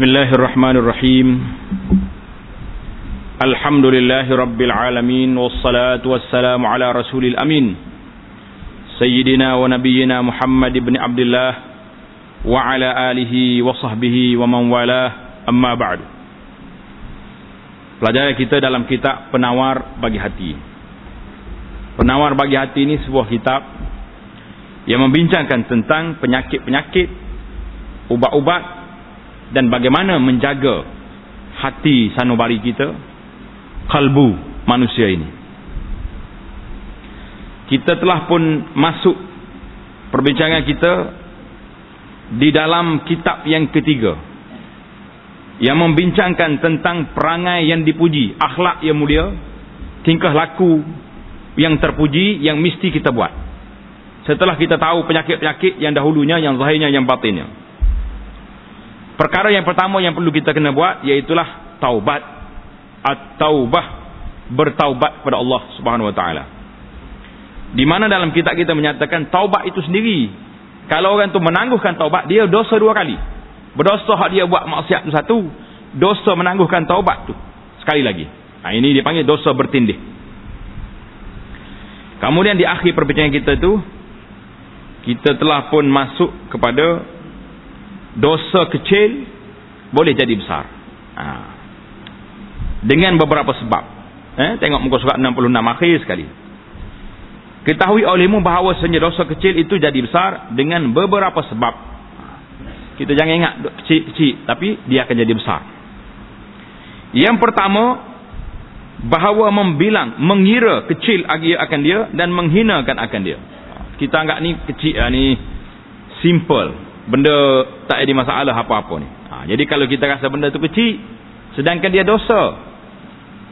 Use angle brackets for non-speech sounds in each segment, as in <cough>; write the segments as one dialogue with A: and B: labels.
A: بسم الله الرحمن الرحيم الحمد لله رب العالمين والصلاة والسلام على رسول الأمين سيدنا ونبينا محمد بن عبد الله وعلى آله وصحبه ومن والاه أما بعد Pelajaran kita dalam kitab Penawar Bagi Hati. Penawar Bagi Hati ini sebuah kitab yang membincangkan tentang penyakit-penyakit, ubat-ubat dan bagaimana menjaga hati sanubari kita, kalbu manusia ini. Kita telah pun masuk perbincangan kita di dalam kitab yang ketiga yang membincangkan tentang perangai yang dipuji, akhlak yang mulia, tingkah laku yang terpuji yang mesti kita buat. Setelah kita tahu penyakit-penyakit yang dahulunya, yang zahirnya, yang batinnya. Perkara yang pertama yang perlu kita kena buat iaitulah taubat at-taubah bertaubat kepada Allah Subhanahu wa taala. Di mana dalam kitab kita menyatakan taubat itu sendiri kalau orang tu menangguhkan taubat dia dosa dua kali. Berdosa hak dia buat maksiat tu satu. Dosa menangguhkan taubat tu. Sekali lagi. Ha, ini dia panggil dosa bertindih. Kemudian di akhir perbincangan kita tu. Kita telah pun masuk kepada. Dosa kecil. Boleh jadi besar. Ha. Dengan beberapa sebab. Eh, tengok muka surat 66 akhir sekali. Ketahui olehmu bahawa dosa kecil itu jadi besar. Dengan beberapa sebab. Kita jangan ingat kecil-kecil tapi dia akan jadi besar. Yang pertama bahawa membilang, mengira kecil akan dia dan menghinakan akan dia. Kita anggap ni kecil ah, ni simple. Benda tak ada masalah apa-apa ni. Ha, jadi kalau kita rasa benda tu kecil sedangkan dia dosa.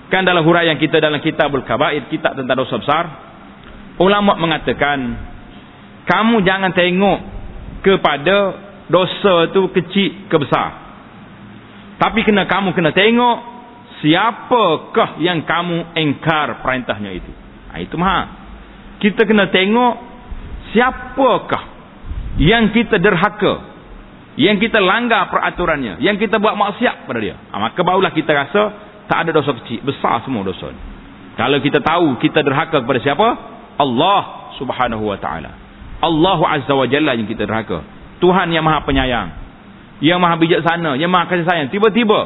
A: Kan dalam huraian kita dalam kitabul kabair, kitab tentang dosa besar, ulama mengatakan kamu jangan tengok kepada dosa tu kecil ke besar. Tapi kena kamu kena tengok siapakah yang kamu engkar perintahnya itu. Ha, itu mah. Kita kena tengok siapakah yang kita derhaka. Yang kita langgar peraturannya. Yang kita buat maksiat pada dia. Ha, maka barulah kita rasa tak ada dosa kecil. Besar semua dosa. Kalau kita tahu kita derhaka kepada siapa? Allah subhanahu wa ta'ala. Allah azza wa jalla yang kita derhaka. Tuhan yang maha penyayang. Yang maha bijaksana. Yang maha kasih sayang. Tiba-tiba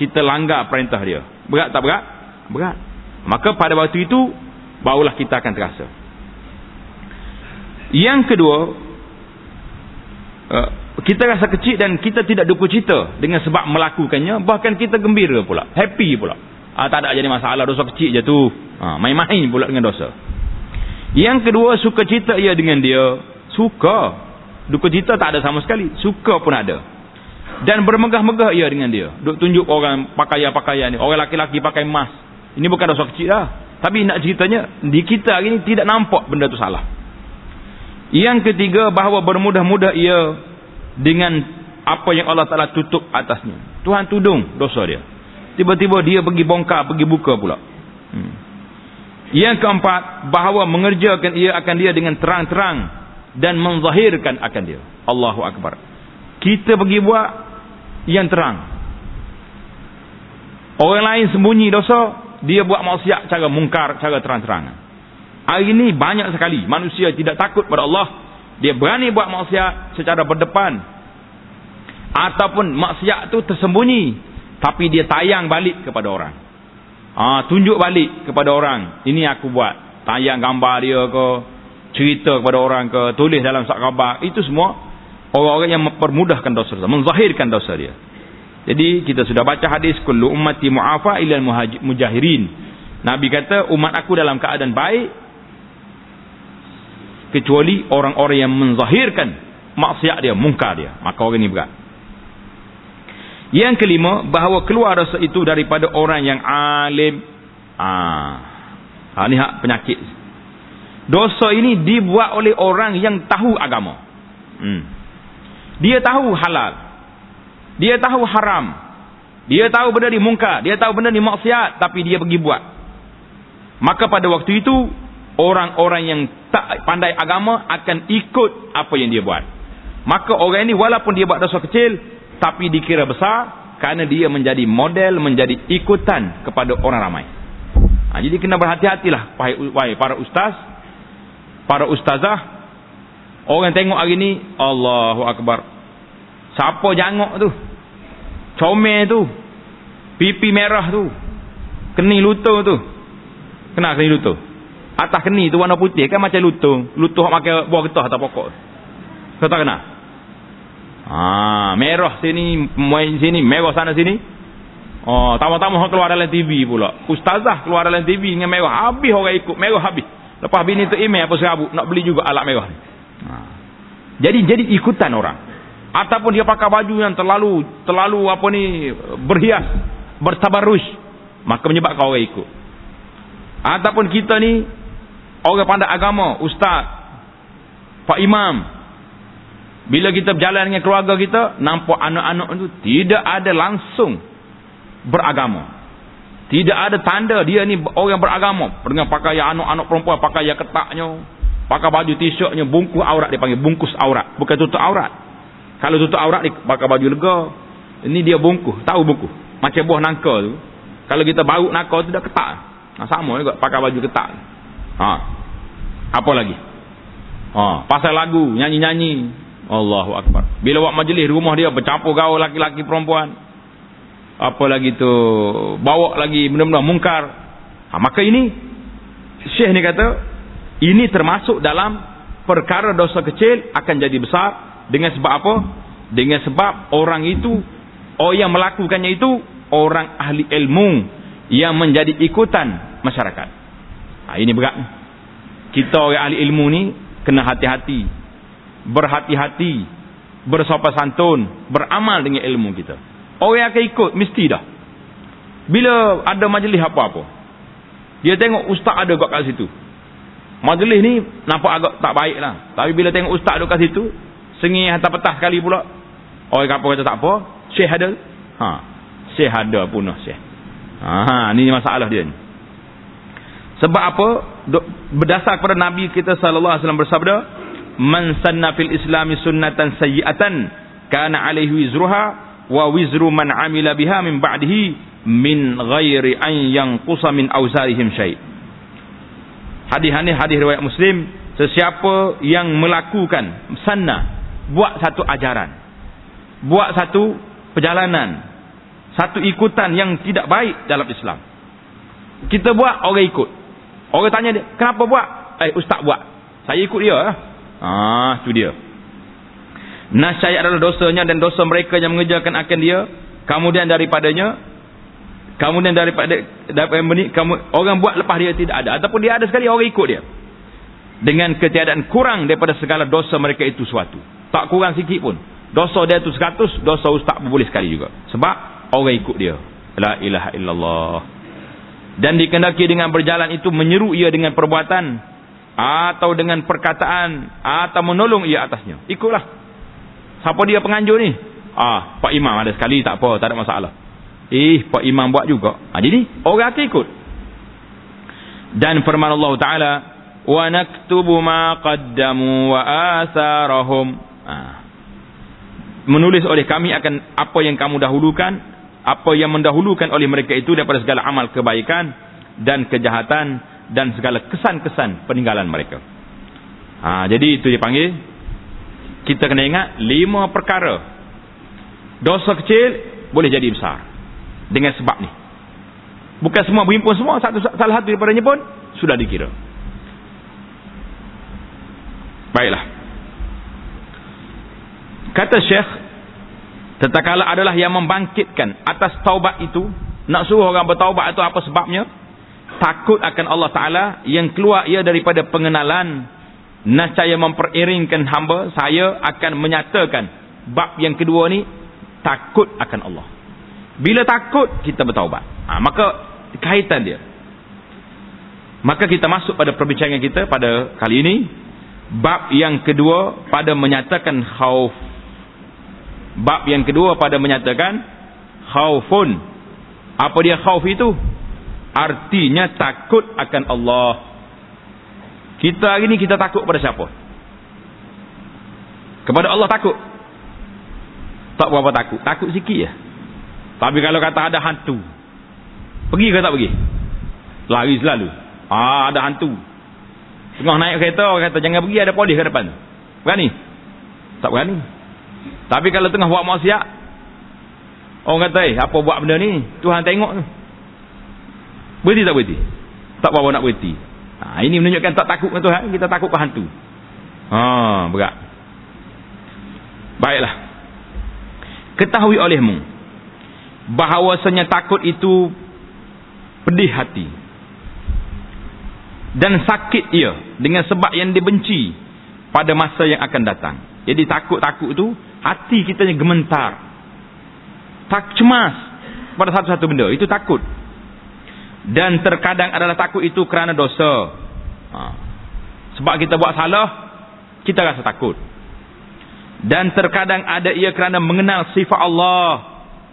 A: kita langgar perintah dia. Berat tak berat? Berat. Maka pada waktu itu barulah kita akan terasa. Yang kedua kita rasa kecil dan kita tidak duka cita dengan sebab melakukannya bahkan kita gembira pula happy pula ah, tak ada jadi masalah dosa kecil je tu ah, main-main pula dengan dosa yang kedua suka cita ia dengan dia suka Duka cita tak ada sama sekali. Suka pun ada. Dan bermegah-megah ia dengan dia. Duk tunjuk orang pakaian-pakaian ni. Orang laki-laki pakai emas. Ini bukan dosa kecil lah. Tapi nak ceritanya, di kita hari ni tidak nampak benda tu salah. Yang ketiga, bahawa bermudah-mudah ia dengan apa yang Allah Ta'ala tutup atasnya. Tuhan tudung dosa dia. Tiba-tiba dia pergi bongkar, pergi buka pula. Hmm. Yang keempat, bahawa mengerjakan ia akan dia dengan terang-terang dan menzahirkan akan dia. Allahu Akbar. Kita pergi buat yang terang. Orang lain sembunyi dosa, dia buat maksiat cara mungkar, cara terang-terangan. Hari ini banyak sekali manusia tidak takut pada Allah. Dia berani buat maksiat secara berdepan. Ataupun maksiat tu tersembunyi. Tapi dia tayang balik kepada orang. Ah, tunjuk balik kepada orang. Ini aku buat. Tayang gambar dia ke cerita kepada orang ke tulis dalam sak khabar itu semua orang-orang yang mempermudahkan dosa dia menzahirkan dosa dia jadi kita sudah baca hadis kullu ummati mu'afa ilal mujahirin nabi kata umat aku dalam keadaan baik kecuali orang-orang yang menzahirkan maksiat dia mungkar dia maka orang ini berat yang kelima bahawa keluar dosa itu daripada orang yang alim ah ha, ini hak penyakit Dosa ini dibuat oleh orang yang tahu agama. Hmm. Dia tahu halal. Dia tahu haram. Dia tahu benda ni mungkar. Dia tahu benda ni maksiat. Tapi dia pergi buat. Maka pada waktu itu, orang-orang yang tak pandai agama akan ikut apa yang dia buat. Maka orang ini walaupun dia buat dosa kecil, tapi dikira besar, Kerana dia menjadi model, menjadi ikutan kepada orang ramai. Ha, jadi kena berhati-hatilah wahai para ustaz, para ustazah. Orang tengok hari ni, Allahu Akbar. Siapa jangok tu? Comel tu. Pipi merah tu. Keni lutut tu. Kenapa keni lutut? Atas keni tu warna putih kan macam lutut. Lutut yang makan buah getah atau pokok. Kau tak kenal? Ha, merah sini, main sini, merah sana sini. Oh, tamu-tamu keluar dalam TV pula. Ustazah keluar dalam TV dengan merah. Habis orang ikut. Merah habis. Lepas bini tu email apa serabut. Nak beli juga alat merah ni. Ha. Jadi jadi ikutan orang. Ataupun dia pakai baju yang terlalu terlalu apa ni berhias. Bertabarrush. Maka menyebabkan orang ikut. Ataupun kita ni orang pandai agama. Ustaz. Pak Imam. Bila kita berjalan dengan keluarga kita. Nampak anak-anak itu tidak ada langsung beragama. Tidak ada tanda dia ni orang beragama. Dengan pakaian anak-anak perempuan, pakaian ketaknya, pakai baju t-shirtnya, bungkus aurat dia panggil bungkus aurat, bukan tutup aurat. Kalau tutup aurat dia pakai baju lega. Ini dia bungkus, tahu bungkus. Macam buah nangka tu. Kalau kita bau nangka tu dah ketak. Nah, sama juga pakai baju ketak. Ha. Apa lagi? Ha, pasal lagu, nyanyi-nyanyi. Allahu akbar. Bila buat majlis rumah dia bercampur gaul laki-laki perempuan apa lagi tu bawa lagi benda-benda mungkar ha, maka ini syekh ni kata ini termasuk dalam perkara dosa kecil akan jadi besar dengan sebab apa dengan sebab orang itu orang yang melakukannya itu orang ahli ilmu yang menjadi ikutan masyarakat ha, ini berat kita orang ahli ilmu ni kena hati-hati berhati-hati bersopan santun beramal dengan ilmu kita Orang akan ikut mesti dah. Bila ada majlis apa-apa. Dia tengok ustaz ada kat situ. Majlis ni nampak agak tak baik lah. Tapi bila tengok ustaz ada kat situ. Sengih hantar petah sekali pula. Orang apa kata tak apa. Syekh ada. Ha. Syekh ada punah syekh. Ha, ni masalah dia ni. Sebab apa? Berdasar kepada Nabi kita sallallahu alaihi wasallam bersabda, "Man sanna fil islami sunnatan sayyi'atan kana alaihi wizruha wa wizru man amila biha min ba'dihi min ghairi an yanqusa min awzarihim syai. Hadis ini hadis riwayat Muslim, sesiapa yang melakukan sanna buat satu ajaran, buat satu perjalanan, satu ikutan yang tidak baik dalam Islam. Kita buat orang ikut. Orang tanya dia, "Kenapa buat?" Eh, ustaz buat. Saya ikut dia. Ah, tu dia. Nasyayat adalah dosanya dan dosa mereka yang mengejarkan akan dia. Kemudian daripadanya. Kemudian daripada, daripada menit, kamu, orang buat lepas dia tidak ada. Ataupun dia ada sekali, orang ikut dia. Dengan ketiadaan kurang daripada segala dosa mereka itu suatu. Tak kurang sikit pun. Dosa dia itu seratus, dosa ustaz pun boleh sekali juga. Sebab orang ikut dia. La ilaha illallah. Dan dikendaki dengan berjalan itu menyeru ia dengan perbuatan. Atau dengan perkataan. Atau menolong ia atasnya. Ikutlah. Siapa dia penganjur ni? Ah, Pak Imam ada sekali tak apa, tak ada masalah. Eh, Pak Imam buat juga. Ah, jadi orang akan ikut. Dan firman Allah Taala, "Wa naktubu ma qaddamu wa atharahum." Ah. Menulis oleh kami akan apa yang kamu dahulukan, apa yang mendahulukan oleh mereka itu daripada segala amal kebaikan dan kejahatan dan segala kesan-kesan peninggalan mereka. Ah, jadi itu dipanggil kita kena ingat lima perkara. Dosa kecil boleh jadi besar. Dengan sebab ni. Bukan semua berhimpun semua satu salah satu daripadanya pun sudah dikira. Baiklah. Kata syekh tetakala adalah yang membangkitkan atas taubat itu nak suruh orang bertaubat itu apa sebabnya? Takut akan Allah Ta'ala yang keluar ia daripada pengenalan Nascaya memperiringkan hamba Saya akan menyatakan Bab yang kedua ni Takut akan Allah. Bila takut kita bertaubat. Ha, Maka kaitan dia. Maka kita masuk pada perbincangan kita Pada kali ini. Bab yang kedua pada menyatakan khauf Bab yang kedua pada menyatakan Khaufun Apa dia khauf itu? Artinya takut akan Allah kita hari ni kita takut pada siapa? Kepada Allah takut. Tak berapa takut. Takut sikit je. Tapi kalau kata ada hantu. Pergi ke tak pergi? Lari selalu. Ah, ada hantu. Tengah naik kereta, orang kata jangan pergi, ada polis ke depan. Berani? Tak berani. Tapi kalau tengah buat maksiat, orang kata, eh, apa buat benda ni? Tuhan tengok tu. Berhenti tak berhenti? Tak apa nak berhenti. Ha, ini menunjukkan tak takut dengan Tuhan, kita takut ke hantu. Ha, berat. Baiklah. Ketahui olehmu bahawasanya takut itu pedih hati dan sakit ia dengan sebab yang dibenci pada masa yang akan datang. Jadi takut-takut tu hati kita yang gementar. Tak cemas pada satu-satu benda, itu takut. Dan terkadang adalah takut itu kerana dosa. Ha. sebab kita buat salah kita rasa takut. Dan terkadang ada ia kerana mengenal sifat Allah.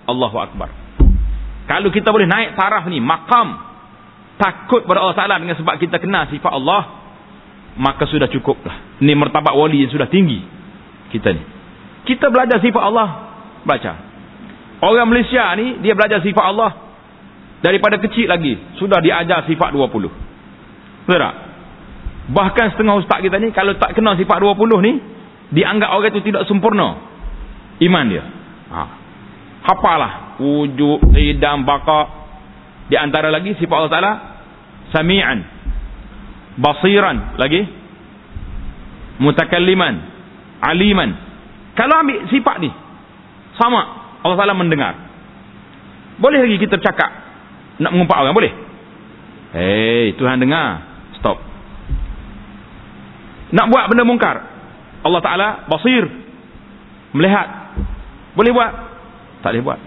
A: Allahu Akbar. Kalau kita boleh naik taraf ni makam takut pada Allah Ta'ala dengan sebab kita kenal sifat Allah maka sudah cukup lah ni mertabat wali yang sudah tinggi kita ni kita belajar sifat Allah baca orang Malaysia ni dia belajar sifat Allah Daripada kecil lagi sudah diajar sifat 20. Betul tak? Bahkan setengah ustaz kita ni kalau tak kenal sifat 20 ni dianggap orang itu tidak sempurna iman dia. Ha. Hafalah wujud, idam, baqa. Di antara lagi sifat Allah Taala sami'an, basiran lagi mutakalliman, aliman. Kalau ambil sifat ni sama Allah Taala mendengar. Boleh lagi kita cakap nak mengumpat orang boleh? Hei, Tuhan dengar. Stop. Nak buat benda mungkar. Allah Ta'ala basir. Melihat. Boleh buat? Tak boleh buat.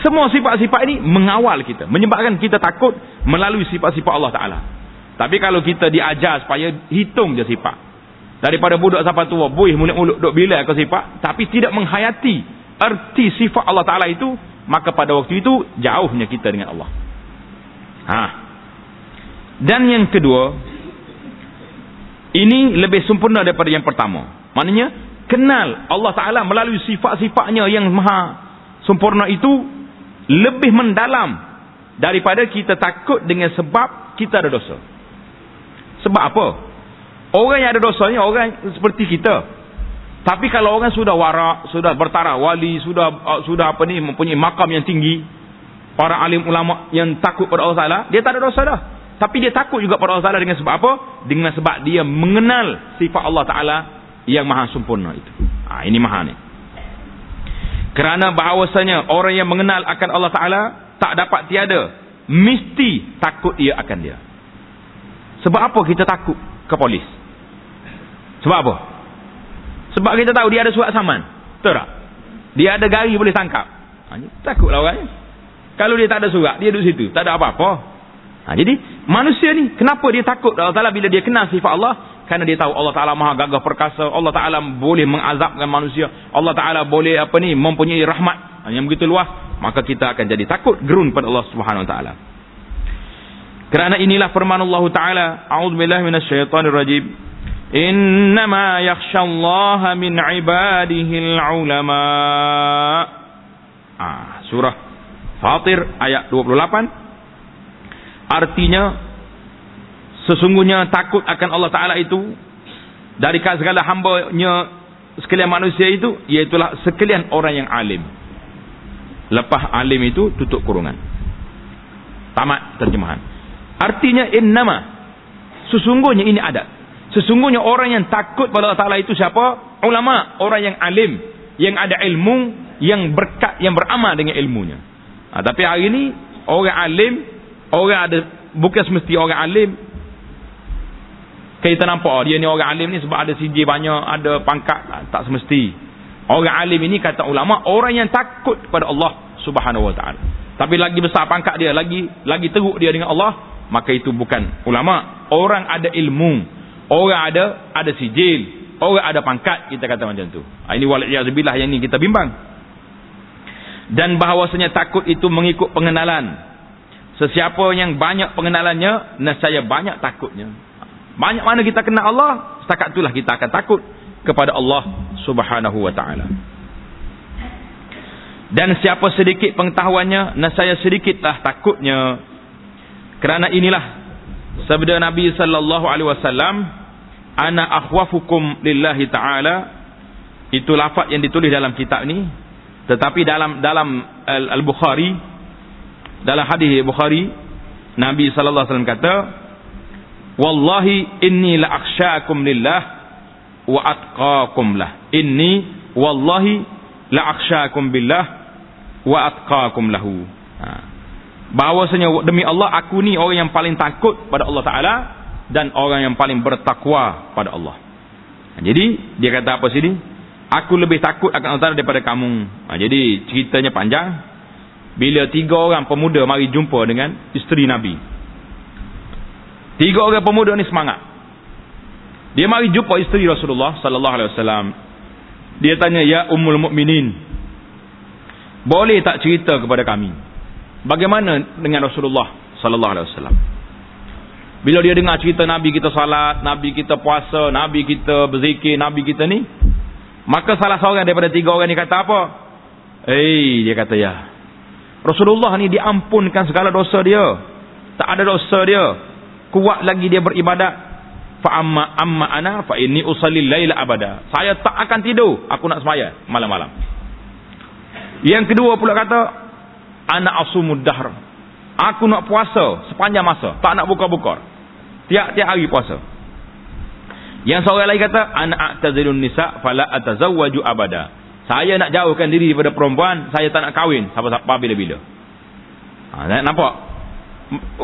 A: Semua sifat-sifat ini mengawal kita. Menyebabkan kita takut melalui sifat-sifat Allah Ta'ala. Tapi kalau kita diajar supaya hitung je sifat. Daripada budak sampai tua. Buih mulut-mulut duk bila ke sifat. Tapi tidak menghayati erti sifat Allah Ta'ala itu maka pada waktu itu jauhnya kita dengan Allah. Ha. Dan yang kedua, ini lebih sempurna daripada yang pertama. Maknanya kenal Allah Taala melalui sifat-sifatnya yang maha sempurna itu lebih mendalam daripada kita takut dengan sebab kita ada dosa. Sebab apa? Orang yang ada dosa ni orang seperti kita. Tapi kalau orang sudah warak, sudah bertaraf wali, sudah uh, sudah apa ni mempunyai makam yang tinggi, para alim ulama yang takut pada Allah Taala, dia tak ada dosa dah. Tapi dia takut juga pada Allah Taala dengan sebab apa? Dengan sebab dia mengenal sifat Allah Taala yang maha sempurna itu. Ha, ini maha ni. Kerana bahawasanya orang yang mengenal akan Allah Taala tak dapat tiada mesti takut ia akan dia. Sebab apa kita takut ke polis? Sebab apa? Sebab kita tahu dia ada surat saman. Betul tak? Dia ada gari boleh tangkap. Ha, takutlah orang. Kalau dia tak ada surat, dia duduk situ. Tak ada apa-apa. Ha, jadi, manusia ni, kenapa dia takut Allah Ta'ala bila dia kenal sifat Allah? Kerana dia tahu Allah Ta'ala maha gagah perkasa. Allah Ta'ala boleh mengazabkan manusia. Allah Ta'ala boleh apa ni mempunyai rahmat ha, yang begitu luas. Maka kita akan jadi takut gerun pada Allah Subhanahu Wa Ta'ala. Kerana inilah firman Allah Ta'ala. A'udzubillah minasyaitanirrajim. Innama yakhshallaha min ibadihil ulama. Ah, surah Fatir ayat 28. Artinya sesungguhnya takut akan Allah Taala itu dari segala hamba-Nya sekalian manusia itu iaitulah sekalian orang yang alim. Lepas alim itu tutup kurungan. Tamat terjemahan. Artinya innama sesungguhnya ini ada Sesungguhnya orang yang takut pada Allah Ta'ala itu siapa? Ulama. Orang yang alim. Yang ada ilmu. Yang berkat. Yang beramal dengan ilmunya. Ha, tapi hari ini. Orang alim. Orang ada. Bukan semesti orang alim. Kita nampak. Oh, dia ni orang alim ni sebab ada CJ banyak. Ada pangkat. Tak semesti. Orang alim ini kata ulama. Orang yang takut pada Allah Subhanahu Wa Ta'ala. Tapi lagi besar pangkat dia. Lagi lagi teruk dia dengan Allah. Maka itu bukan ulama. Orang ada ilmu. Orang ada, ada sijil. Orang ada pangkat, kita kata macam tu. Ha, ini wal'iyazubillah yang ini kita bimbang. Dan bahawasanya takut itu mengikut pengenalan. Sesiapa yang banyak pengenalannya, nescaya banyak takutnya. Banyak mana kita kenal Allah, setakat itulah kita akan takut kepada Allah subhanahu wa ta'ala. Dan siapa sedikit pengetahuannya, nasaya sedikitlah takutnya. Kerana inilah sabda Nabi sallallahu alaihi wasallam, ana akhwafukum lillahi taala. Itu lafaz yang ditulis dalam kitab ni. Tetapi dalam dalam Al-Bukhari dalam hadis Bukhari Nabi sallallahu alaihi wasallam kata, "Wallahi inni la akhsyakum lillah wa atqakum lah." Inni wallahi la akhsyakum billah wa atqakum lahu. Ha bahawasanya demi Allah aku ni orang yang paling takut pada Allah Taala dan orang yang paling bertakwa pada Allah. Ha, jadi dia kata apa sini? Aku lebih takut akan Allah Taala daripada kamu. Ha, jadi ceritanya panjang. Bila tiga orang pemuda mari jumpa dengan isteri Nabi. Tiga orang pemuda ni semangat. Dia mari jumpa isteri Rasulullah sallallahu alaihi wasallam. Dia tanya, "Ya Ummul Mukminin, boleh tak cerita kepada kami?" Bagaimana dengan Rasulullah sallallahu alaihi wasallam? Bila dia dengar cerita Nabi kita salat, Nabi kita puasa, Nabi kita berzikir, Nabi kita ni, maka salah seorang daripada tiga orang ni kata apa? Eh, dia kata ya. Rasulullah ni diampunkan segala dosa dia. Tak ada dosa dia. Kuat lagi dia beribadat. Fa amma amma ana fa inni usalli laila abada. Saya tak akan tidur, aku nak sembahyang malam-malam. Yang kedua pula kata, Anak asumud dahr. Aku nak puasa sepanjang masa. Tak nak buka-buka. Tiap-tiap hari puasa. Yang seorang lain kata, anak a'tazilun nisa fala atazawwaju abada. Saya nak jauhkan diri daripada perempuan, saya tak nak kahwin siapa-siapa bila-bila. Ha, nampak?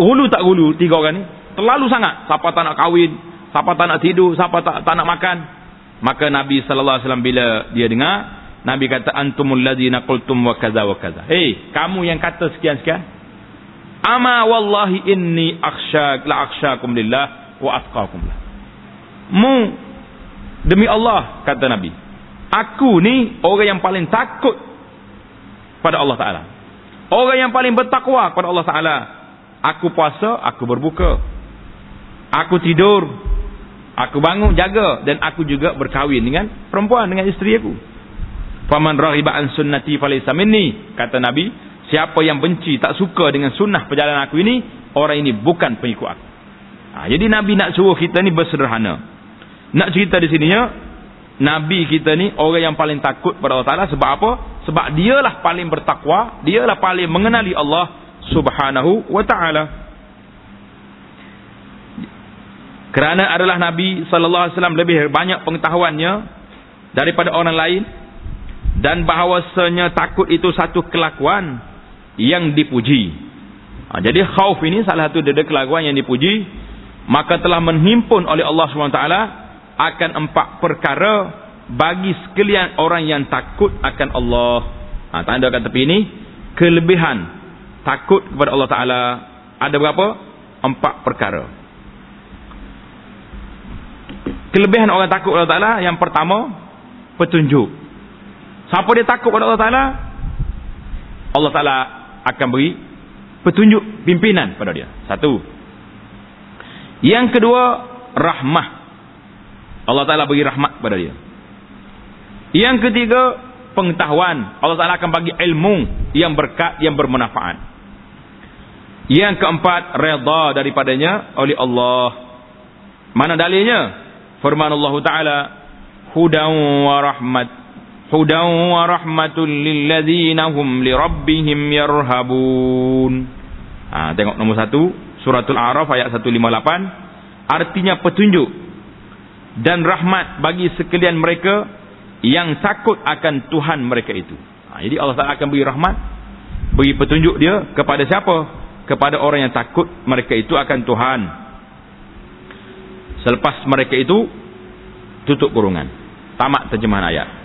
A: Hulu tak hulu tiga orang ni? Terlalu sangat. Siapa tak nak kahwin, siapa tak nak tidur, siapa tak, tak nak makan. Maka Nabi sallallahu alaihi wasallam bila dia dengar, Nabi kata antumul ladzina qultum wa kaza wa kaza. Hei, kamu yang kata sekian-sekian. Ama wallahi inni akhsyak la akhsyakum lillah wa atqakum lah. Mu demi Allah kata Nabi. Aku ni orang yang paling takut pada Allah Taala. Orang yang paling bertakwa kepada Allah Taala. Aku puasa, aku berbuka. Aku tidur, aku bangun jaga dan aku juga berkahwin dengan perempuan dengan isteri aku. Faman raghiba an sunnati falaysa minni. Kata Nabi, siapa yang benci tak suka dengan sunnah perjalanan aku ini, orang ini bukan pengikut aku. Ha, jadi Nabi nak suruh kita ni bersederhana. Nak cerita di sini ya, Nabi kita ni orang yang paling takut pada Allah Taala sebab apa? Sebab dialah paling bertakwa, dialah paling mengenali Allah Subhanahu wa taala. Kerana adalah Nabi sallallahu alaihi wasallam lebih banyak pengetahuannya daripada orang lain, dan bahawasanya takut itu satu kelakuan yang dipuji. Ha, jadi khauf ini salah satu dari kelakuan yang dipuji, maka telah menghimpun oleh Allah SWT akan empat perkara bagi sekalian orang yang takut akan Allah. Ha, tanda kat tepi ini, kelebihan takut kepada Allah Taala ada berapa? Empat perkara. Kelebihan orang takut kepada Allah Taala yang pertama petunjuk. Siapa dia takut pada Allah Ta'ala? Allah Ta'ala akan beri petunjuk pimpinan pada dia. Satu. Yang kedua, rahmah. Allah Ta'ala beri rahmat pada dia. Yang ketiga, pengetahuan. Allah Ta'ala akan bagi ilmu yang berkat, yang bermanfaat. Yang keempat, reda daripadanya oleh Allah. Mana dalilnya? Firman Allah Ta'ala, Hudan wa rahmat hudan wa rahmatul lilladzina hum li rabbihim yarhabun. Ha, tengok nombor satu, suratul A'raf ayat 158. Artinya petunjuk dan rahmat bagi sekalian mereka yang takut akan Tuhan mereka itu. Ha, jadi Allah Taala akan beri rahmat, beri petunjuk dia kepada siapa? Kepada orang yang takut mereka itu akan Tuhan. Selepas mereka itu tutup kurungan. Tamat terjemahan ayat.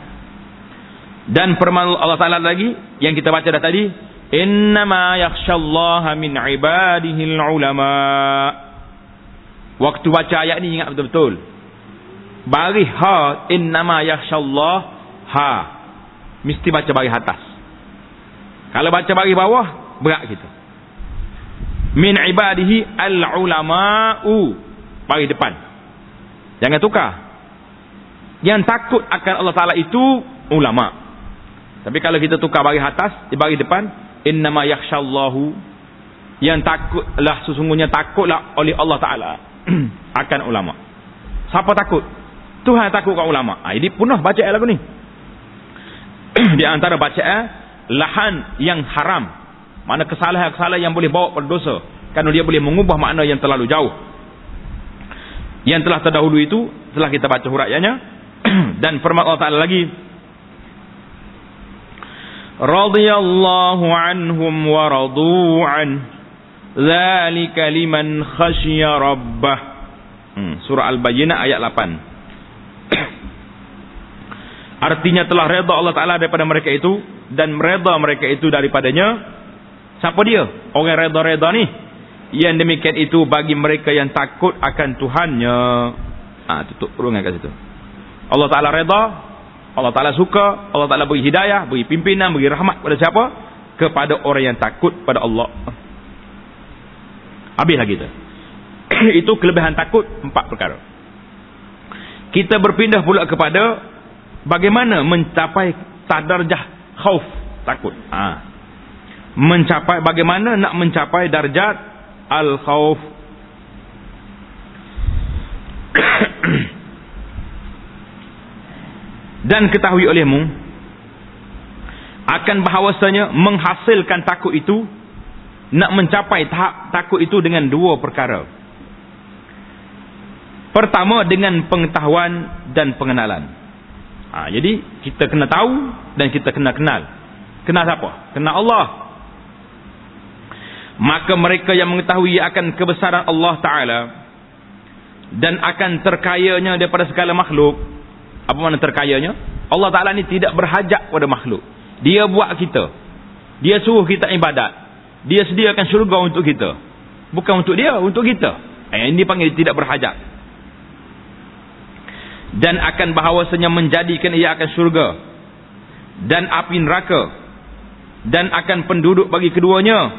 A: Dan firman Allah Taala lagi yang kita baca dah tadi, "Innama yakhsyallaha min ibadihil ulama." Waktu baca ayat ni ingat betul-betul. Baris ha innama yakhsyallah ha. Mesti baca baris atas. Kalau baca baris bawah berat kita. Min ibadihi al ulama'u. Baris depan. Jangan tukar. Yang takut akan Allah Taala itu ulama' Tapi kalau kita tukar bagi atas, di bagi depan, innama yakhshallahu yang takutlah sesungguhnya takutlah oleh Allah Taala <clears throat> akan ulama. Siapa takut? Tuhan takut kat ulama. Ha, ini punah baca lagu ni. <clears throat> di antara bacaan lahan yang haram. Mana kesalahan-kesalahan yang boleh bawa pada dosa. Kerana dia boleh mengubah makna yang terlalu jauh. Yang telah terdahulu itu telah kita baca huraiannya <clears throat> dan firman Allah Taala lagi radhiyallahu anhum wa radu an. Dzalika liman khasyiya rabbah. Hmm, surah al-bayyinah ayat 8 <coughs> artinya telah redha Allah taala daripada mereka itu dan redha mereka itu daripadanya siapa dia? Orang redha-redha ni. Yang demikian itu bagi mereka yang takut akan Tuhannya. Ah tutup urungan kat situ. Allah taala redha Allah Ta'ala suka, Allah Ta'ala beri hidayah, beri pimpinan, beri rahmat kepada siapa? Kepada orang yang takut pada Allah. Habislah <clears throat> kita. Itu kelebihan takut, empat perkara. Kita berpindah pula kepada bagaimana mencapai tadarjah khauf, takut. Ha. Mencapai, bagaimana nak mencapai darjat al-khauf. Dan ketahui olehmu akan bahawasanya menghasilkan takut itu nak mencapai tahap takut itu dengan dua perkara. Pertama dengan pengetahuan dan pengenalan. Ha, jadi kita kena tahu dan kita kena kenal. Kenal siapa? kenal Allah. Maka mereka yang mengetahui akan kebesaran Allah Ta'ala dan akan terkayanya daripada segala makhluk apa mana terkayanya? Allah Ta'ala ni tidak berhajat pada makhluk. Dia buat kita. Dia suruh kita ibadat. Dia sediakan syurga untuk kita. Bukan untuk dia, untuk kita. Eh, ini panggil tidak berhajat. Dan akan bahawasanya menjadikan ia akan syurga. Dan api neraka. Dan akan penduduk bagi keduanya.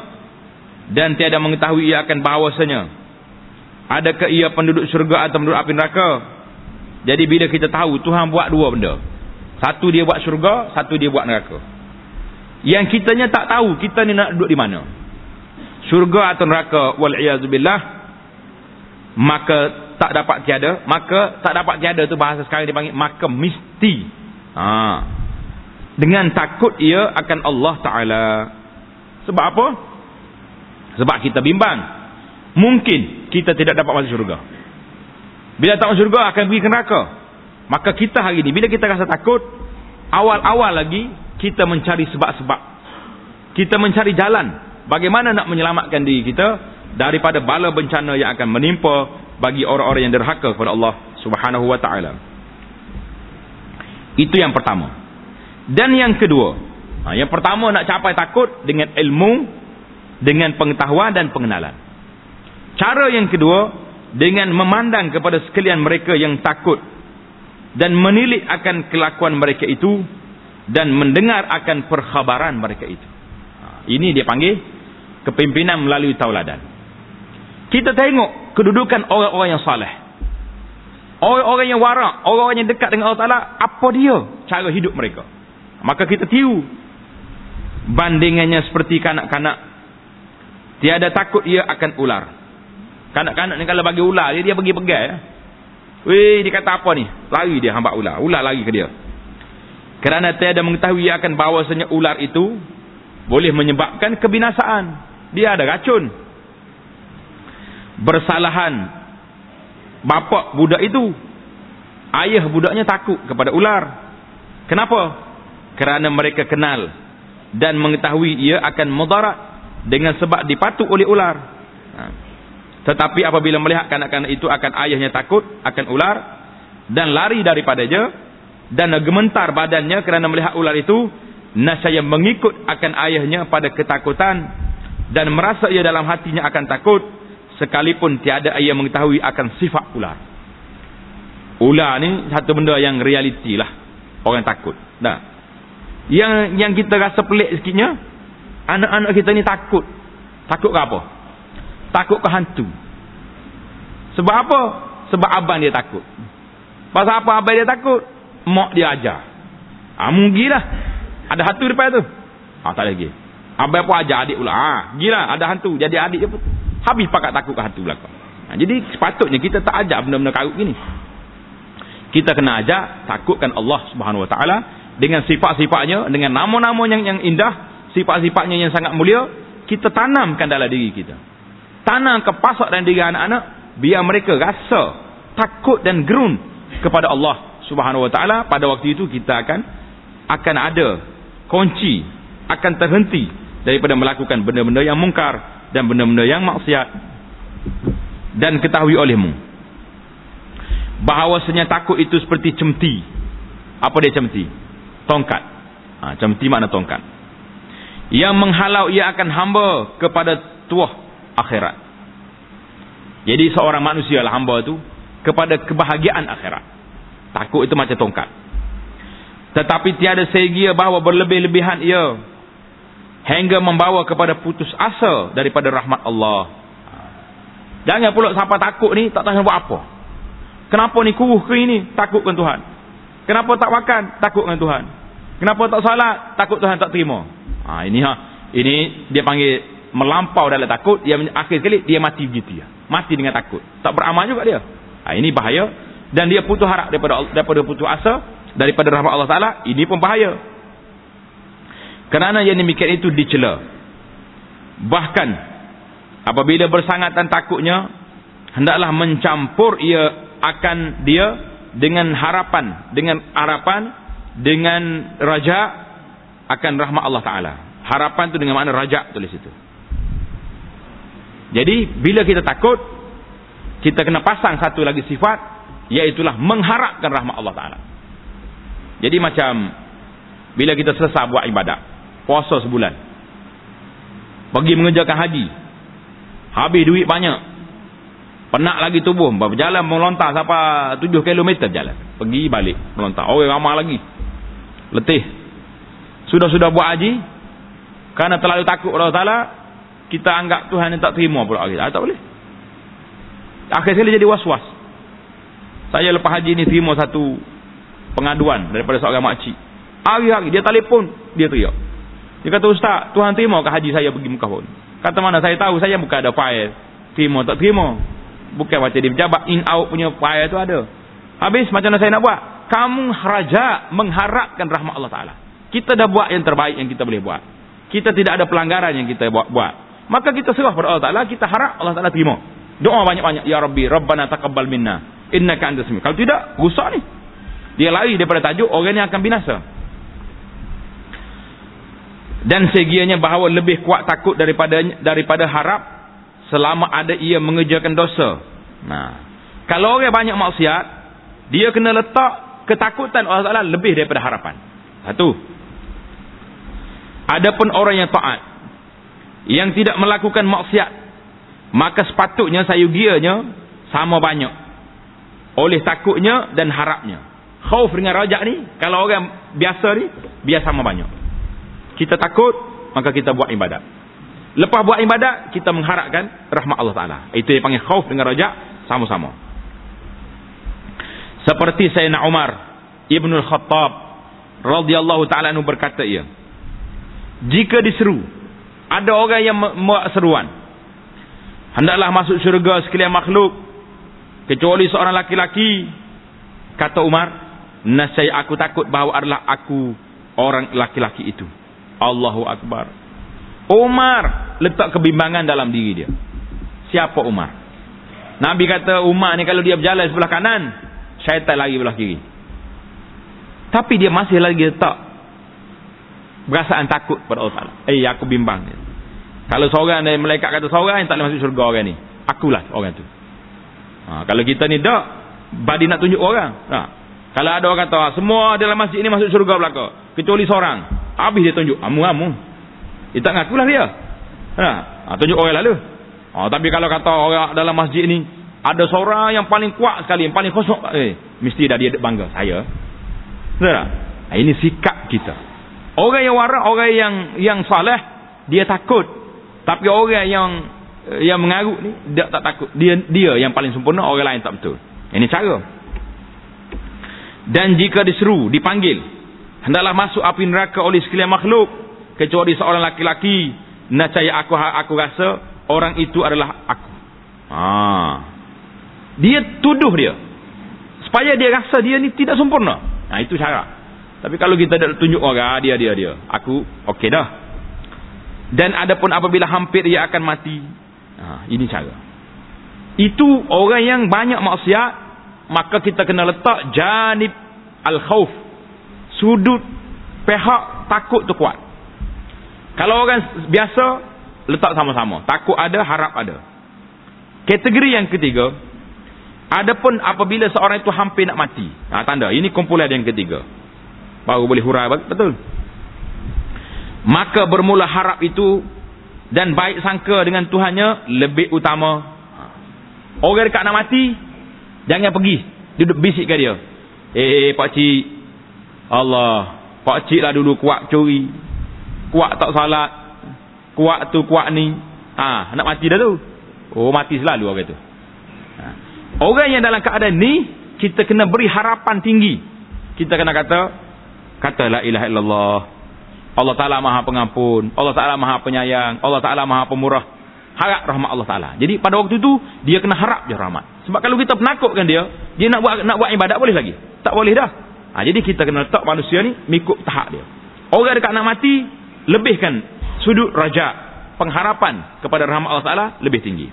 A: Dan tiada mengetahui ia akan bahawasanya. Adakah ia penduduk syurga atau penduduk api neraka? Jadi bila kita tahu Tuhan buat dua benda. Satu dia buat syurga, satu dia buat neraka. Yang kitanya tak tahu kita ni nak duduk di mana. Syurga atau neraka wal iazubillah maka tak dapat tiada, maka tak dapat tiada tu bahasa sekarang dipanggil maka mesti. Ha. Dengan takut ia akan Allah Taala. Sebab apa? Sebab kita bimbang. Mungkin kita tidak dapat masuk syurga. Bila tak masuk syurga akan pergi ke neraka. Maka kita hari ini bila kita rasa takut, awal-awal lagi kita mencari sebab-sebab. Kita mencari jalan bagaimana nak menyelamatkan diri kita daripada bala bencana yang akan menimpa bagi orang-orang yang derhaka kepada Allah Subhanahu wa taala. Itu yang pertama. Dan yang kedua, ha, yang pertama nak capai takut dengan ilmu, dengan pengetahuan dan pengenalan. Cara yang kedua dengan memandang kepada sekalian mereka yang takut dan menilik akan kelakuan mereka itu dan mendengar akan perkhabaran mereka itu. Ha, ini dia panggil kepimpinan melalui tauladan. Kita tengok kedudukan orang-orang yang saleh. Orang-orang yang warak, orang-orang yang dekat dengan Allah Taala, apa dia cara hidup mereka? Maka kita tiru bandingannya seperti kanak-kanak tiada takut ia akan ular. Kanak-kanak ni kalau bagi ular dia, dia pergi pegang. Ya. Weh, dia kata apa ni? Lari dia hamba ular. Ular lari ke dia. Kerana tiada mengetahui akan bahawasanya ular itu boleh menyebabkan kebinasaan. Dia ada racun. Bersalahan bapa budak itu. Ayah budaknya takut kepada ular. Kenapa? Kerana mereka kenal dan mengetahui ia akan mudarat dengan sebab dipatuk oleh ular. Ha. Tetapi apabila melihat kanak-kanak itu akan ayahnya takut akan ular dan lari daripadanya dan gementar badannya kerana melihat ular itu, nasaya mengikut akan ayahnya pada ketakutan dan merasa ia dalam hatinya akan takut sekalipun tiada ayah mengetahui akan sifat ular. Ular ni satu benda yang realiti lah. Orang takut. Nah. Yang yang kita rasa pelik sikitnya, anak-anak kita ni takut. Takut ke apa? Takut ke hantu. Sebab apa? Sebab abang dia takut. Pasal apa abang dia takut? Mak dia ajar. Ha, mungkinlah. Ada hantu depan tu. Ha, tak lagi. Abang pun ajar adik pula. Ha, gila ada hantu. Jadi adik je pun. Habis pakat takut ke hantu belakang. Ha, jadi sepatutnya kita tak ajar benda-benda karut gini. Kita kena ajar takutkan Allah Subhanahu Wa Taala dengan sifat-sifatnya, dengan nama-nama yang yang indah, sifat-sifatnya yang sangat mulia, kita tanamkan dalam diri kita. Tanam ke pasak dan diri anak-anak biar mereka rasa takut dan gerun kepada Allah Subhanahu Wa Taala. Pada waktu itu kita akan akan ada kunci akan terhenti daripada melakukan benda-benda yang mungkar dan benda-benda yang maksiat dan ketahui olehmu. Bahawasanya takut itu seperti cemti. Apa dia cemti? Tongkat. Ha, cemti makna tongkat. Yang menghalau ia akan hamba kepada tuah akhirat jadi seorang manusia lah hamba itu kepada kebahagiaan akhirat takut itu macam tongkat tetapi tiada segi bahawa berlebih-lebihan ia hingga membawa kepada putus asa daripada rahmat Allah. Jangan pula siapa takut ni tak tahu buat apa. Kenapa ni kuruh ke ini? Takut dengan Tuhan. Kenapa tak makan? Takut dengan Tuhan. Kenapa tak salat? Takut Tuhan tak terima. Ha, ini ha. Ini dia panggil melampau dalam takut. Dia akhir sekali dia mati begitu ya. Mati dengan takut. Tak beramal juga dia. Ha, ini bahaya. Dan dia putus harap daripada daripada putus asa daripada rahmat Allah Taala ini pun bahaya kerana yang demikian itu dicela bahkan apabila bersangatan takutnya hendaklah mencampur ia akan dia dengan harapan dengan harapan dengan raja akan rahmat Allah Taala harapan tu dengan makna raja tulis itu jadi bila kita takut kita kena pasang satu lagi sifat iaitulah mengharapkan rahmat Allah Taala jadi macam bila kita selesai buat ibadat, puasa sebulan. Pergi mengerjakan haji. Habis duit banyak. Penat lagi tubuh, berjalan melontar sampai 7 km jalan. Pergi balik melontar. Oh, ramah lagi. Letih. Sudah-sudah buat haji, kerana terlalu takut Allah Taala, kita anggap Tuhan yang tak terima pula kita. Ah, tak boleh. Akhirnya jadi was-was. Saya lepas haji ni terima satu pengaduan daripada seorang makcik. Hari-hari dia telefon, dia teriak. Dia kata, Ustaz, Tuhan terima ke haji saya pergi Mekah pun? Kata mana saya tahu, saya bukan ada file. Terima, tak terima. Bukan macam dia berjabat, in out punya file tu ada. Habis, macam mana saya nak buat? Kamu raja mengharapkan rahmat Allah Ta'ala. Kita dah buat yang terbaik yang kita boleh buat. Kita tidak ada pelanggaran yang kita buat. Maka kita serah pada Allah Ta'ala, kita harap Allah Ta'ala terima. Doa banyak-banyak. Ya Rabbi, Rabbana taqabbal minna. Innaka anta sami. Kalau tidak, rusak ni. Dia lari daripada tajuk orang yang akan binasa. Dan segianya bahawa lebih kuat takut daripada daripada harap selama ada ia mengerjakan dosa. Nah, kalau orang banyak maksiat, dia kena letak ketakutan Allah Taala lebih daripada harapan. Satu. Adapun orang yang taat yang tidak melakukan maksiat, maka sepatutnya sayugianya sama banyak. Oleh takutnya dan harapnya. Khauf dengan rajak ni kalau orang biasa ni biasa sama banyak. Kita takut maka kita buat ibadat. Lepas buat ibadat kita mengharapkan rahmat Allah Ta'ala. Itu yang panggil khauf dengan rajak sama-sama. Seperti Sayyidina Umar Ibn Al-Khattab radhiyallahu ta'ala nu berkata ia jika diseru ada orang yang membuat seruan hendaklah masuk syurga sekalian makhluk kecuali seorang laki-laki kata Umar Nasai aku takut bahawa adalah aku orang laki-laki itu. Allahu Akbar. Umar letak kebimbangan dalam diri dia. Siapa Umar? Nabi kata Umar ni kalau dia berjalan sebelah kanan, syaitan lagi sebelah kiri. Tapi dia masih lagi letak perasaan takut pada Allah Ta'ala. Eh, aku bimbang. Kalau seorang dari malaikat kata seorang yang tak boleh masuk syurga orang ni. Akulah orang tu. Ha, kalau kita ni tak, badi nak tunjuk orang. Ha, kalau ada orang kata, semua dalam masjid ini masuk syurga belaka. Kecuali seorang. Habis dia tunjuk. Amu-amu. Dia tak ngakulah dia. Ha, ha, tunjuk orang lalu. Ha, tapi kalau kata orang dalam masjid ini, ada seorang yang paling kuat sekali, yang paling kosong. Eh, mesti dah dia bangga. Saya. Tak? Ha, ini sikap kita. Orang yang warak, orang yang yang salih, dia takut. Tapi orang yang yang mengarut ni, dia tak takut. Dia dia yang paling sempurna, orang lain tak betul. Ini cara. Dan jika diseru, dipanggil, hendaklah masuk api neraka oleh sekalian makhluk kecuali seorang laki-laki nescaya aku aku rasa orang itu adalah aku ha. dia tuduh dia supaya dia rasa dia ni tidak sempurna nah itu cara tapi kalau kita tak tunjuk orang dia dia dia. Aku okey dah. Dan adapun apabila hampir ia akan mati ha, ini cara. Itu orang yang banyak maksiat maka kita kena letak janib al-khawf. Sudut pihak takut tu kuat. Kalau orang biasa letak sama-sama. Takut ada harap ada. Kategori yang ketiga adapun apabila seorang itu hampir nak mati. Ha, tanda. Ini kumpulan yang ketiga baru boleh hurai betul? Maka bermula harap itu dan baik sangka dengan Tuhannya lebih utama. Orang dekat nak mati jangan pergi. Duduk bisik ke dia. Eh pak cik. Allah pak cik lah dulu kuat curi. Kuat tak salat. Kuat tu kuat ni. Ha, nak mati dah tu. Oh mati selalu orang tu. Ha. orang yang dalam keadaan ni kita kena beri harapan tinggi. Kita kena kata Kata la ilaha illallah. Allah Ta'ala maha pengampun. Allah Ta'ala maha penyayang. Allah Ta'ala maha pemurah. Harap rahmat Allah Ta'ala. Jadi pada waktu itu, dia kena harap je rahmat. Sebab kalau kita penakutkan dia, dia nak buat nak buat ibadat boleh lagi? Tak boleh dah. Ha, jadi kita kena letak manusia ni, mikuk tahap dia. Orang dekat nak mati, lebihkan sudut raja, pengharapan kepada rahmat Allah Ta'ala lebih tinggi.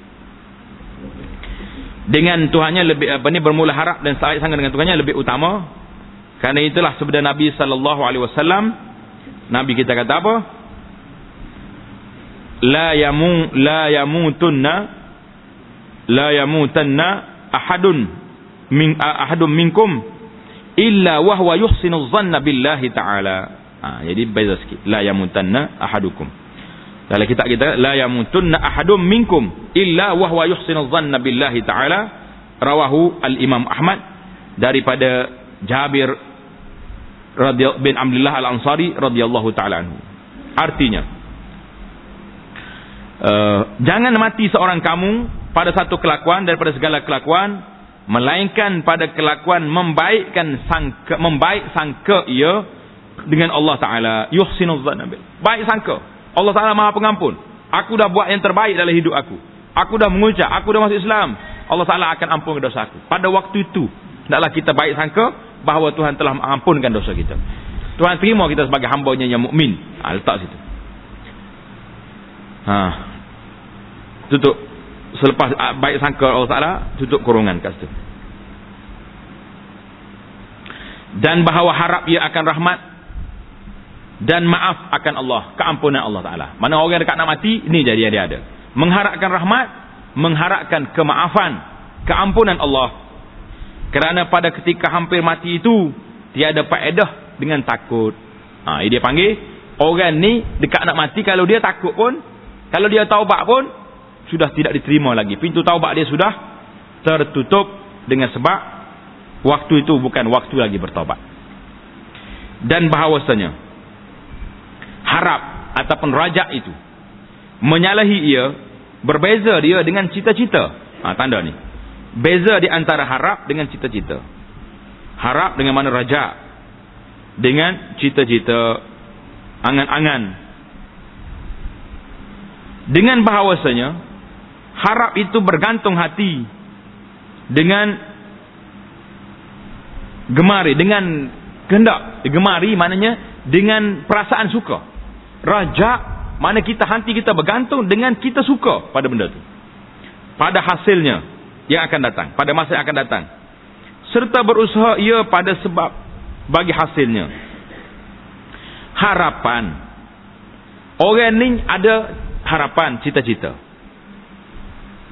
A: Dengan Tuhannya lebih apa ni bermula harap dan sangat sangat dengan Tuhannya lebih utama karena itulah sebenarnya Nabi sallallahu alaihi wasallam Nabi kita kata apa? La yamu la yamutunna la yamutanna ahadun min ahadun minkum illa wa huwa yuhsinu dhanna billahi ta'ala. Ha, jadi beza sikit. La yamutanna ahadukum. Dalam kitab kita la yamutunna ahadun minkum illa wa huwa yuhsinu dhanna billahi ta'ala. Rawahu al-Imam Ahmad daripada Jabir bin Abdullah Al-Ansari radhiyallahu taala anhu. Artinya uh, jangan mati seorang kamu pada satu kelakuan daripada segala kelakuan melainkan pada kelakuan membaikkan sangka membaik sangka ia dengan Allah taala. Yuhsinuz dzanna baik sangka. Allah taala Maha Pengampun. Aku dah buat yang terbaik dalam hidup aku. Aku dah mengucap aku dah masuk Islam. Allah taala akan ampun dosa aku. Pada waktu itu hendaklah kita baik sangka bahawa Tuhan telah mengampunkan dosa kita. Tuhan terima kita sebagai hamba-Nya yang mukmin. Ha, letak situ. Ha. Tutup selepas ah, baik sangka Allah Taala tutup kurungan kat situ. Dan bahawa harap ia akan rahmat dan maaf akan Allah, keampunan Allah Taala. Mana orang dekat nak mati, ini jadi dia ada. Mengharapkan rahmat, mengharapkan kemaafan, keampunan Allah kerana pada ketika hampir mati itu tiada faedah dengan takut. Ha, dia panggil orang ni dekat nak mati kalau dia takut pun kalau dia taubat pun sudah tidak diterima lagi. Pintu taubat dia sudah tertutup dengan sebab waktu itu bukan waktu lagi bertaubat. Dan bahawasanya harap ataupun rajak itu menyalahi ia berbeza dia dengan cita-cita. Ha, tanda ni. Beza di antara harap dengan cita-cita. Harap dengan mana raja. Dengan cita-cita. Angan-angan. Dengan bahawasanya. Harap itu bergantung hati. Dengan. Gemari. Dengan kehendak. Gemari maknanya. Dengan perasaan suka. Raja. Mana kita hati kita bergantung dengan kita suka pada benda itu. Pada hasilnya yang akan datang. Pada masa yang akan datang. Serta berusaha ia pada sebab bagi hasilnya. Harapan. Orang ni ada harapan cita-cita.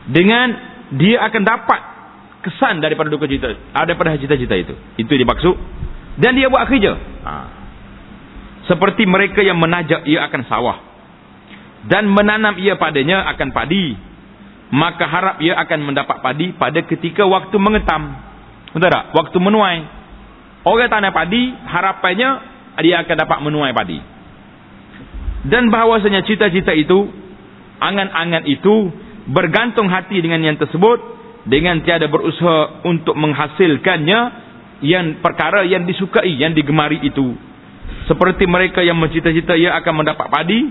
A: Dengan dia akan dapat kesan daripada duka cita daripada cita-cita itu. Itu dimaksud dan dia buat kerja. Ha. seperti mereka yang menajak ia akan sawah. Dan menanam ia padanya akan padi maka harap ia akan mendapat padi pada ketika waktu mengetam. Betul tak? Waktu menuai. Orang tanam padi, harapannya dia akan dapat menuai padi. Dan bahawasanya cita-cita itu, angan-angan itu, bergantung hati dengan yang tersebut, dengan tiada berusaha untuk menghasilkannya, yang perkara yang disukai, yang digemari itu. seperti mereka yang mencita-cita ia akan mendapat padi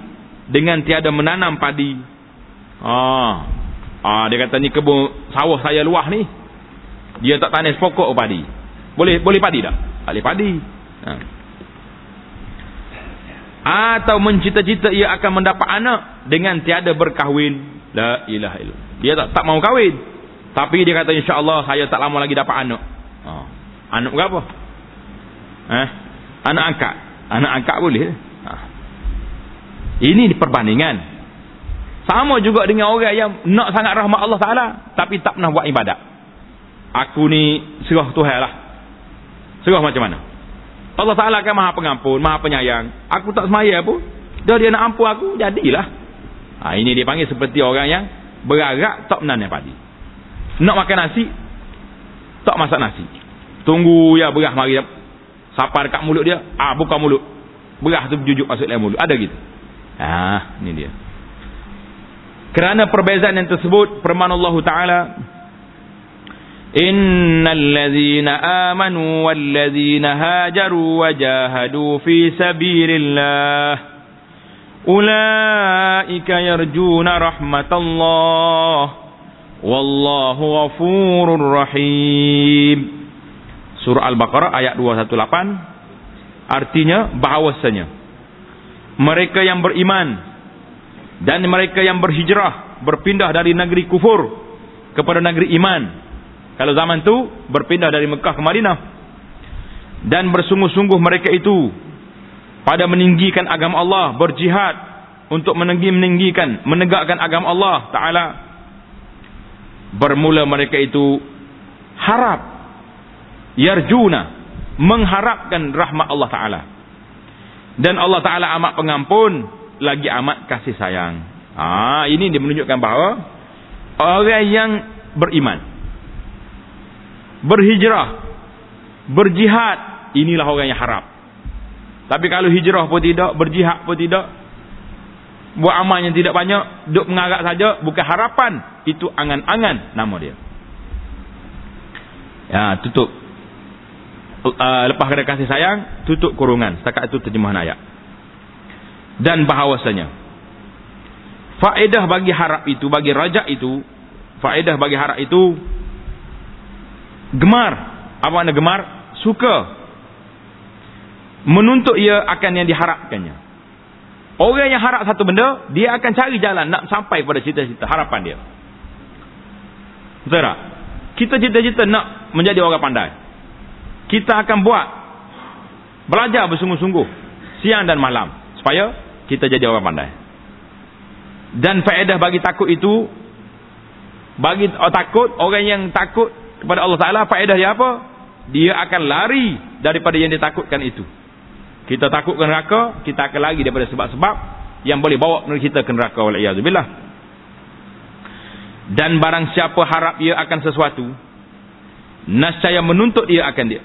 A: dengan tiada menanam padi. Ah. Ah dia kata ni kebun sawah saya luah ni. Dia tak tanis pokok padi. Boleh boleh padi? Tak boleh padi. Ha. Atau mencita-cita ia akan mendapat anak dengan tiada berkahwin. La ilaha illallah. Dia tak tak mau kahwin. Tapi dia kata insya-Allah saya tak lama lagi dapat anak. Ha. Anak berapa? Eh? Anak angkat. Anak angkat boleh. Ha. Ini perbandingan. Sama juga dengan orang yang nak sangat rahmat Allah Taala tapi tak pernah buat ibadat. Aku ni serah Tuhan lah. Serah macam mana? Allah Taala kan Maha Pengampun, Maha Penyayang. Aku tak semaya pun, dah dia nak ampun aku, jadilah. Ha, ini dia panggil seperti orang yang beragak tak menanam padi. Nak makan nasi, tak masak nasi. Tunggu ya berah mari Sapa dekat mulut dia, ah buka mulut. Berah tu jujuk masuk dalam mulut. Ada gitu. Ah, ini dia. Kerana perbezaan yang tersebut, firman Allah Taala, "Innal ladzina amanu wal ladzina hajaru wajahadu fi sabilillah. Ulaika yarjuna rahmatallah. Wallahu ghafurur rahim." Surah Al-Baqarah ayat 218 artinya bahawasanya mereka yang beriman dan mereka yang berhijrah berpindah dari negeri kufur kepada negeri iman. Kalau zaman tu berpindah dari Mekah ke Madinah. Dan bersungguh-sungguh mereka itu pada meninggikan agama Allah berjihad untuk meninggi-meninggikan menegakkan agama Allah Ta'ala. Bermula mereka itu harap yarjuna mengharapkan rahmat Allah taala. Dan Allah taala amat pengampun lagi amat kasih sayang. Ah ini dia menunjukkan bahawa orang yang beriman berhijrah berjihad inilah orang yang harap. Tapi kalau hijrah pun tidak berjihad pun tidak buat amal yang tidak banyak duk mengarap saja bukan harapan itu angan-angan nama dia. Ya tutup. Uh, lepas kena kasih sayang tutup kurungan. Setakat itu terjemahan ayat dan bahawasanya. Faedah bagi harap itu bagi rajak itu faedah bagi harap itu gemar. Apa makna gemar? Suka. Menuntut ia akan yang diharapkannya. Orang yang harap satu benda dia akan cari jalan nak sampai pada cita-cita harapan dia. Betul tak? Kita cita-cita nak menjadi orang pandai. Kita akan buat belajar bersungguh-sungguh siang dan malam. Supaya kita jadi orang pandai. Dan faedah bagi takut itu bagi oh, takut orang yang takut kepada Allah Taala faedah dia apa? Dia akan lari daripada yang ditakutkan itu. Kita takut ke neraka kita akan lari daripada sebab-sebab yang boleh bawa kita ke neraka walaiyadzubillah dan barang siapa harap ia akan sesuatu nascaya menuntut ia akan dia.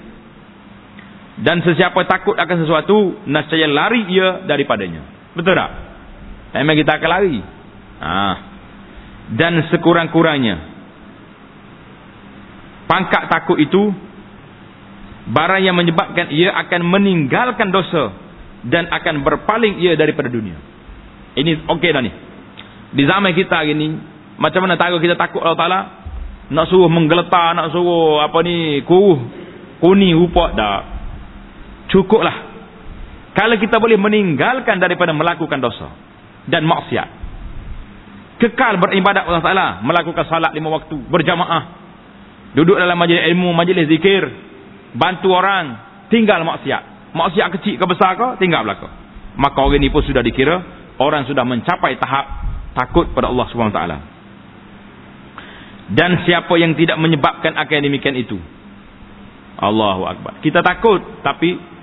A: Dan sesiapa takut akan sesuatu nascaya lari ia daripadanya betul tak? Memang kita akan lari. Ha. dan sekurang-kurangnya pangkat takut itu barang yang menyebabkan ia akan meninggalkan dosa dan akan berpaling ia daripada dunia. Ini okey dah ni. Di zaman kita hari ni macam mana tahu kita takut Allah Ta'ala? Nak suruh menggeletar nak suruh apa ni kuruh kuning rupa dah Cukuplah. Kalau kita boleh meninggalkan daripada melakukan dosa dan maksiat. Kekal beribadat Allah Taala, melakukan salat lima waktu berjamaah. Duduk dalam majlis ilmu, majlis zikir, bantu orang, tinggal maksiat. Maksiat kecil ke besar ke, tinggal belaka. Maka orang ini pun sudah dikira orang sudah mencapai tahap takut pada Allah Subhanahu taala. Dan siapa yang tidak menyebabkan akan demikian itu? Allahu akbar. Kita takut tapi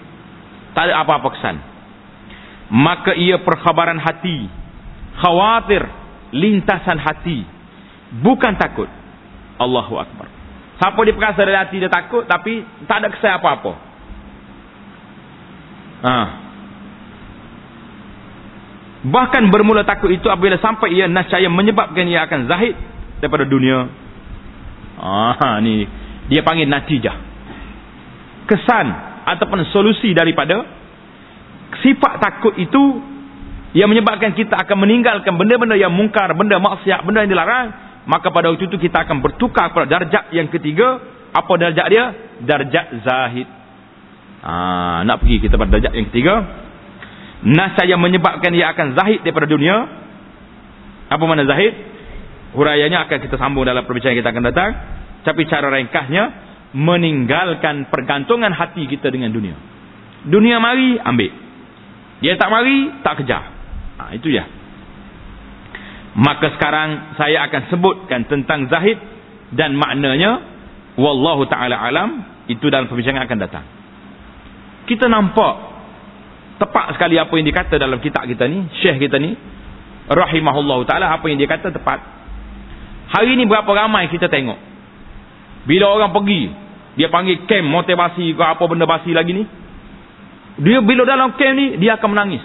A: tak ada apa-apa kesan. Maka ia perkhabaran hati. Khawatir. Lintasan hati. Bukan takut. Allahu Akbar. Siapa dia perasa dari hati dia takut. Tapi tak ada kesan apa-apa. Ha. Bahkan bermula takut itu apabila sampai ia nascaya menyebabkan ia akan zahid daripada dunia. Ah, ni dia panggil natijah. Kesan ataupun solusi daripada sifat takut itu yang menyebabkan kita akan meninggalkan benda-benda yang mungkar, benda maksiat, benda yang dilarang, maka pada waktu itu kita akan bertukar pada darjat yang ketiga. Apa darjat dia? Darjat zahid. Ha, nak pergi kita pada darjat yang ketiga. Nasa yang menyebabkan dia akan zahid daripada dunia. Apa mana zahid? Hurayanya akan kita sambung dalam perbincangan kita akan datang. Tapi cara ringkasnya, meninggalkan pergantungan hati kita dengan dunia. Dunia mari, ambil. Dia tak mari, tak kejar. Ha, itu ya. Maka sekarang saya akan sebutkan tentang zahid dan maknanya wallahu taala alam itu dalam perbincangan akan datang. Kita nampak tepat sekali apa yang dikata dalam kitab kita ni, syekh kita ni rahimahullahu taala apa yang dia kata tepat. Hari ni berapa ramai kita tengok. Bila orang pergi, dia panggil camp motivasi ke apa benda basi lagi ni. Dia bila dalam camp ni dia akan menangis.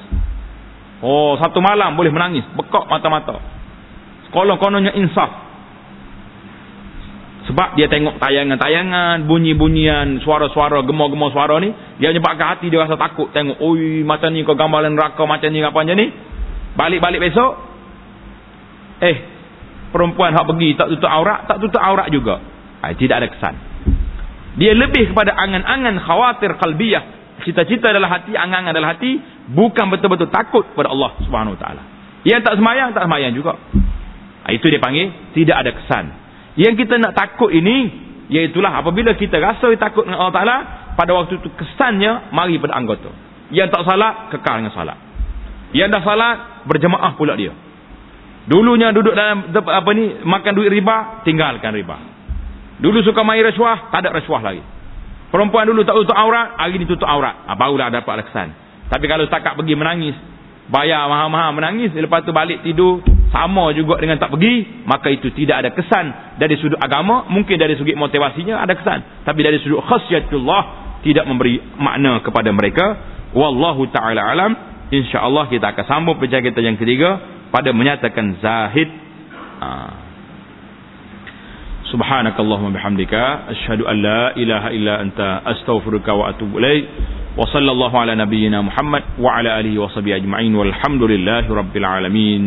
A: Oh, satu malam boleh menangis, bekak mata-mata. Sekolah-kononnya insaf. Sebab dia tengok tayangan-tayangan, bunyi-bunyian, suara-suara, gemar-gemar suara ni, dia menyebabkan hati dia rasa takut. Tengok, oi, macam ni kau gambaran neraka, macam ni, apa macam ni. Balik-balik besok, eh, perempuan hak pergi tak tutup aurat, tak tutup aurat juga. Ay, tidak ada kesan. Dia lebih kepada angan-angan khawatir kalbiyah. Cita-cita adalah hati, angan adalah hati, bukan betul-betul takut kepada Allah Subhanahu Wa Taala. Yang tak semayang, tak semayang juga. Ah, itu dia panggil tidak ada kesan. Yang kita nak takut ini iaitulah apabila kita rasa takut dengan Allah Taala pada waktu itu kesannya mari pada anggota. Yang tak salat kekal dengan salat. Yang dah salat berjemaah pula dia. Dulunya duduk dalam apa ni makan duit riba, tinggalkan riba. Dulu suka main rasuah, tak ada rasuah lagi. Perempuan dulu tak tutup aurat, hari ni tutup aurat. Ha, barulah dapat kesan. Tapi kalau setakat pergi menangis, bayar mahal-mahal menangis, lepas tu balik tidur, sama juga dengan tak pergi maka itu tidak ada kesan dari sudut agama mungkin dari sudut motivasinya ada kesan tapi dari sudut khasyatullah tidak memberi makna kepada mereka wallahu taala alam insyaallah kita akan sambung perjalanan kita yang ketiga pada menyatakan zahid ha. Subhanakallahumma bihamdika asyhadu an la ilaha illa anta astaghfiruka wa atubu ilaik wa sallallahu ala nabiyyina muhammad wa ala alihi wa sahbihi ajma'in. Walhamdulillahi rabbil alamin